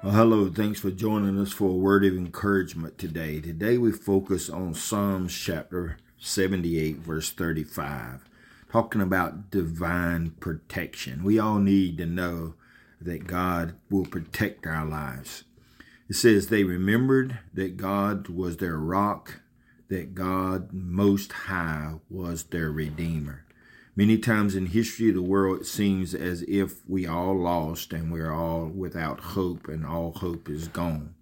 Hello, thanks for joining us for a word of encouragement today. Today we focus on Psalms chapter 78, verse 35, talking about divine protection. We all need to know that God will protect our lives. It says, They remembered that God was their rock, that God Most High was their Redeemer. Many times in history of the world, it seems as if we all lost and we're all without hope and all hope is gone.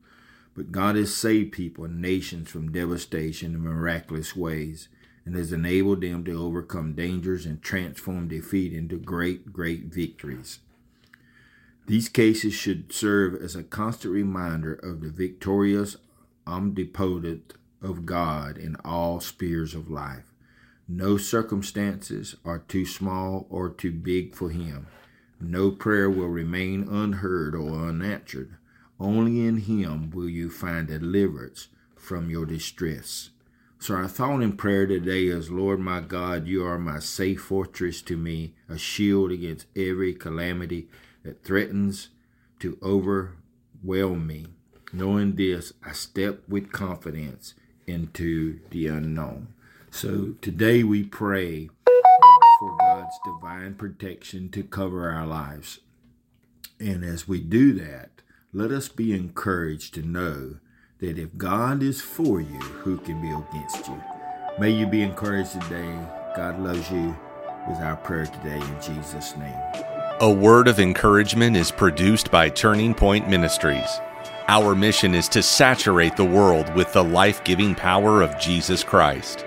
But God has saved people and nations from devastation in miraculous ways and has enabled them to overcome dangers and transform defeat into great, great victories. These cases should serve as a constant reminder of the victorious omnipotent of God in all spheres of life. No circumstances are too small or too big for him. No prayer will remain unheard or unanswered. Only in him will you find deliverance from your distress. So our thought in prayer today is, Lord my God, you are my safe fortress to me, a shield against every calamity that threatens to overwhelm me. Knowing this, I step with confidence into the unknown. So today we pray for God's divine protection to cover our lives. And as we do that, let us be encouraged to know that if God is for you, who can be against you? May you be encouraged today. God loves you, is our prayer today in Jesus' name. A word of encouragement is produced by Turning Point Ministries. Our mission is to saturate the world with the life giving power of Jesus Christ.